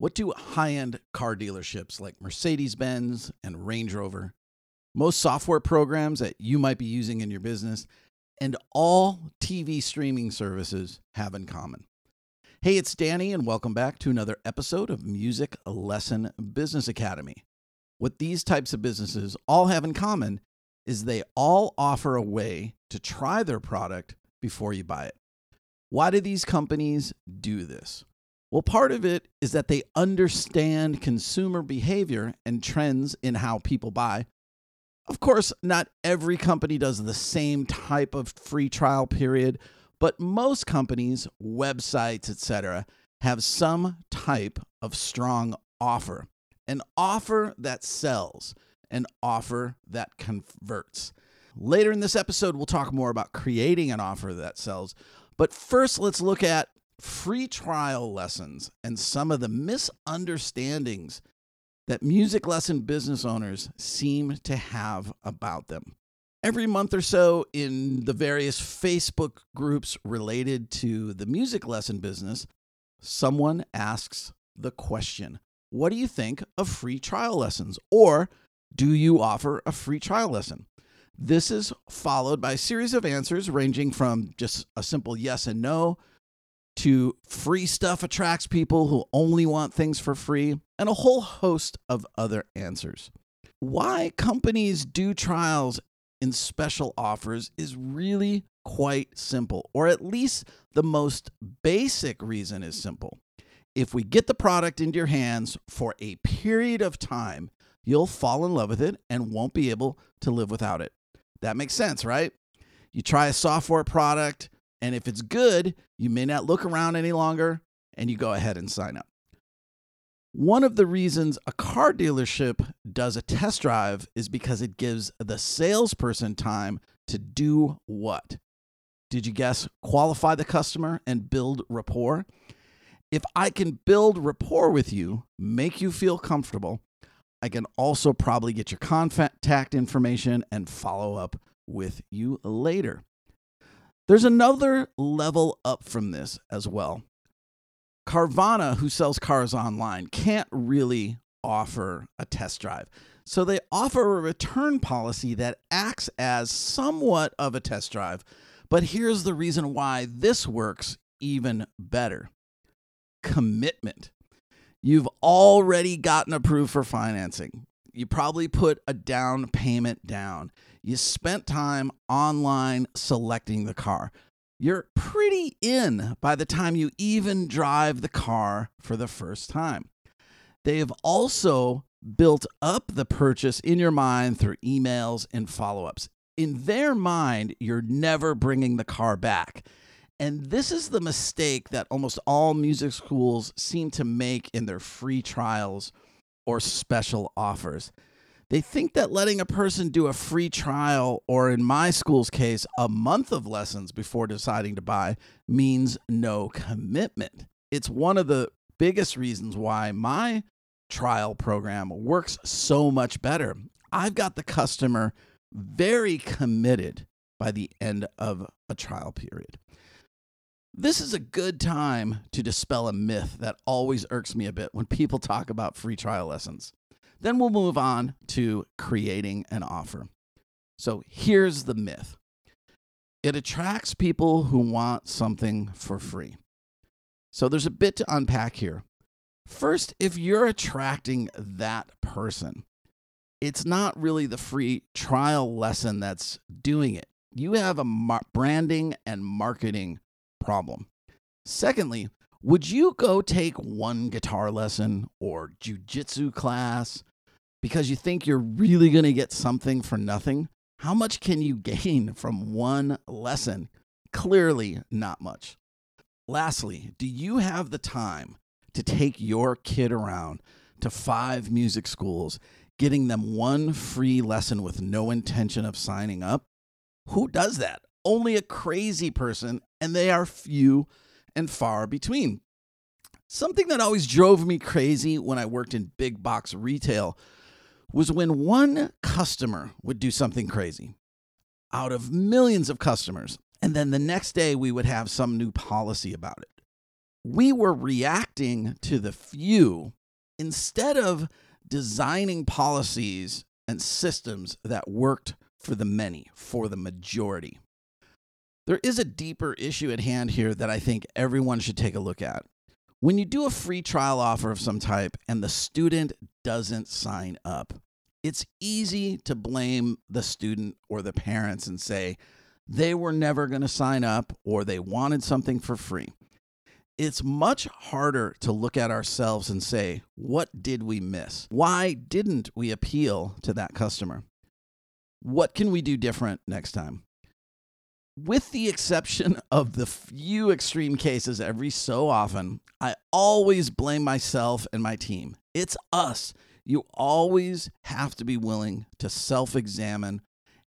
What do high end car dealerships like Mercedes Benz and Range Rover, most software programs that you might be using in your business, and all TV streaming services have in common? Hey, it's Danny, and welcome back to another episode of Music Lesson Business Academy. What these types of businesses all have in common is they all offer a way to try their product before you buy it. Why do these companies do this? Well, part of it is that they understand consumer behavior and trends in how people buy. Of course, not every company does the same type of free trial period, but most companies, websites, etc., have some type of strong offer. An offer that sells, an offer that converts. Later in this episode, we'll talk more about creating an offer that sells. But first, let's look at free trial lessons and some of the misunderstandings that music lesson business owners seem to have about them. Every month or so, in the various Facebook groups related to the music lesson business, someone asks the question What do you think of free trial lessons? Or do you offer a free trial lesson? This is followed by a series of answers ranging from just a simple yes and no to free stuff attracts people who only want things for free, and a whole host of other answers. Why companies do trials in special offers is really quite simple, or at least the most basic reason is simple. If we get the product into your hands for a period of time, you'll fall in love with it and won't be able to live without it. That makes sense, right? You try a software product, and if it's good, you may not look around any longer and you go ahead and sign up. One of the reasons a car dealership does a test drive is because it gives the salesperson time to do what? Did you guess? Qualify the customer and build rapport. If I can build rapport with you, make you feel comfortable, I can also probably get your contact information and follow up with you later. There's another level up from this as well. Carvana, who sells cars online, can't really offer a test drive. So they offer a return policy that acts as somewhat of a test drive. But here's the reason why this works even better commitment. You've already gotten approved for financing. You probably put a down payment down. You spent time online selecting the car. You're pretty in by the time you even drive the car for the first time. They have also built up the purchase in your mind through emails and follow ups. In their mind, you're never bringing the car back. And this is the mistake that almost all music schools seem to make in their free trials or special offers. They think that letting a person do a free trial, or in my school's case, a month of lessons before deciding to buy, means no commitment. It's one of the biggest reasons why my trial program works so much better. I've got the customer very committed by the end of a trial period. This is a good time to dispel a myth that always irks me a bit when people talk about free trial lessons. Then we'll move on to creating an offer. So here's the myth it attracts people who want something for free. So there's a bit to unpack here. First, if you're attracting that person, it's not really the free trial lesson that's doing it. You have a mar- branding and marketing problem. Secondly, would you go take one guitar lesson or jujitsu class because you think you're really going to get something for nothing? How much can you gain from one lesson? Clearly, not much. Lastly, do you have the time to take your kid around to five music schools, getting them one free lesson with no intention of signing up? Who does that? Only a crazy person and they are few and far between. Something that always drove me crazy when I worked in big box retail was when one customer would do something crazy out of millions of customers. And then the next day we would have some new policy about it. we were reacting to the few instead of designing policies and systems that worked for the many, for the majority. There is a deeper issue at hand here that I think everyone should take a look at. When you do a free trial offer of some type and the student doesn't sign up, it's easy to blame the student or the parents and say they were never going to sign up or they wanted something for free. It's much harder to look at ourselves and say, what did we miss? Why didn't we appeal to that customer? What can we do different next time? With the exception of the few extreme cases every so often, I always blame myself and my team. It's us. You always have to be willing to self examine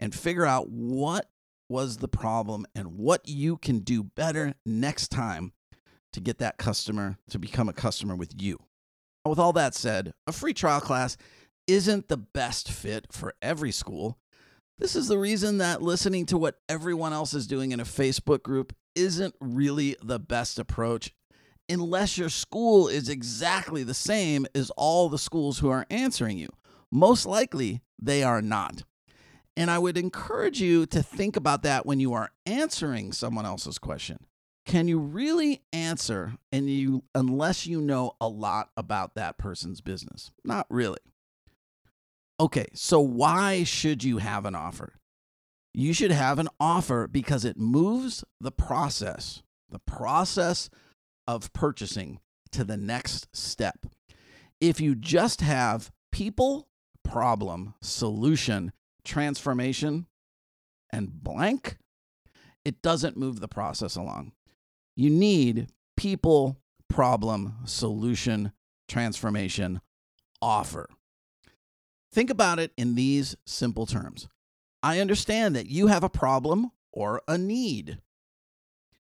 and figure out what was the problem and what you can do better next time to get that customer to become a customer with you. With all that said, a free trial class isn't the best fit for every school. This is the reason that listening to what everyone else is doing in a Facebook group isn't really the best approach unless your school is exactly the same as all the schools who are answering you. Most likely, they are not. And I would encourage you to think about that when you are answering someone else's question. Can you really answer and you unless you know a lot about that person's business? Not really. Okay, so why should you have an offer? You should have an offer because it moves the process, the process of purchasing to the next step. If you just have people, problem, solution, transformation, and blank, it doesn't move the process along. You need people, problem, solution, transformation, offer. Think about it in these simple terms. I understand that you have a problem or a need.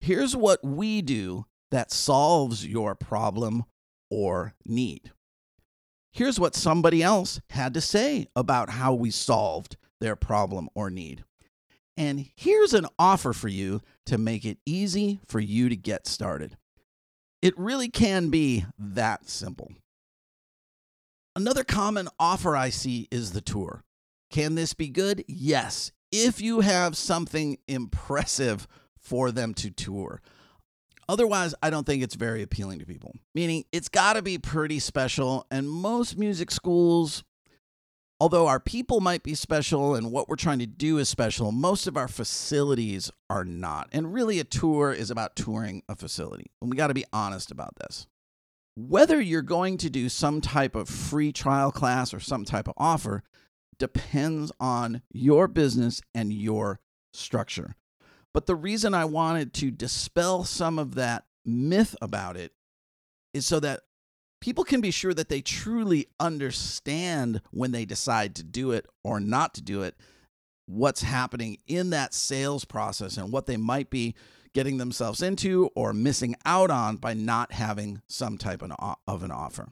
Here's what we do that solves your problem or need. Here's what somebody else had to say about how we solved their problem or need. And here's an offer for you to make it easy for you to get started. It really can be that simple. Another common offer I see is the tour. Can this be good? Yes, if you have something impressive for them to tour. Otherwise, I don't think it's very appealing to people. Meaning, it's got to be pretty special, and most music schools Although our people might be special and what we're trying to do is special, most of our facilities are not. And really, a tour is about touring a facility. And we got to be honest about this. Whether you're going to do some type of free trial class or some type of offer depends on your business and your structure. But the reason I wanted to dispel some of that myth about it is so that people can be sure that they truly understand when they decide to do it or not to do it, what's happening in that sales process and what they might be getting themselves into or missing out on by not having some type of an offer.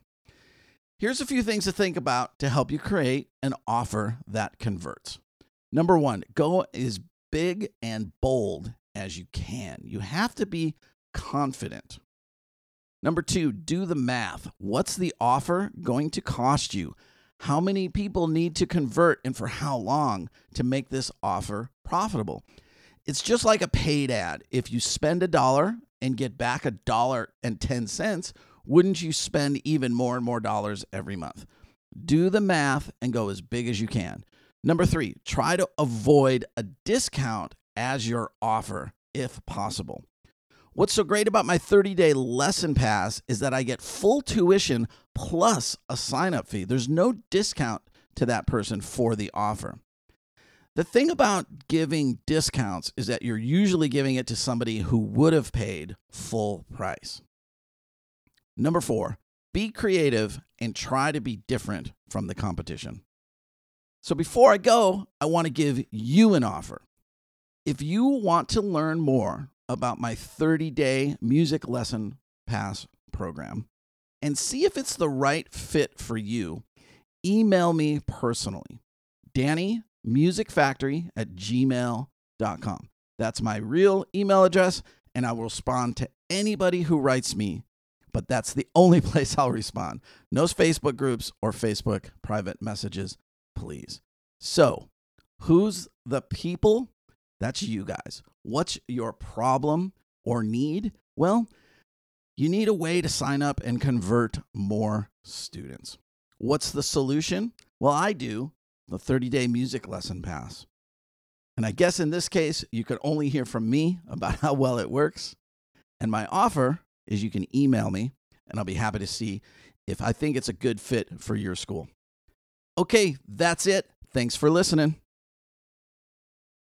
Here's a few things to think about to help you create an offer that converts. Number one, go as big and bold as you can. You have to be confident. Number two, do the math. What's the offer going to cost you? How many people need to convert and for how long to make this offer profitable? It's just like a paid ad. If you spend a dollar and get back a dollar and 10 cents, wouldn't you spend even more and more dollars every month? Do the math and go as big as you can. Number three, try to avoid a discount as your offer if possible. What's so great about my 30 day lesson pass is that I get full tuition plus a sign up fee. There's no discount to that person for the offer. The thing about giving discounts is that you're usually giving it to somebody who would have paid full price. Number four, be creative and try to be different from the competition. So before I go, I want to give you an offer. If you want to learn more about my 30 day music lesson pass program and see if it's the right fit for you, email me personally. Danny Music Factory at gmail.com. That's my real email address, and I will respond to anybody who writes me. But that's the only place I'll respond. No Facebook groups or Facebook private messages, please. So, who's the people? That's you guys. What's your problem or need? Well, you need a way to sign up and convert more students. What's the solution? Well, I do the 30 day music lesson pass. And I guess in this case, you could only hear from me about how well it works. And my offer is you can email me, and I'll be happy to see if I think it's a good fit for your school. Okay, that's it. Thanks for listening.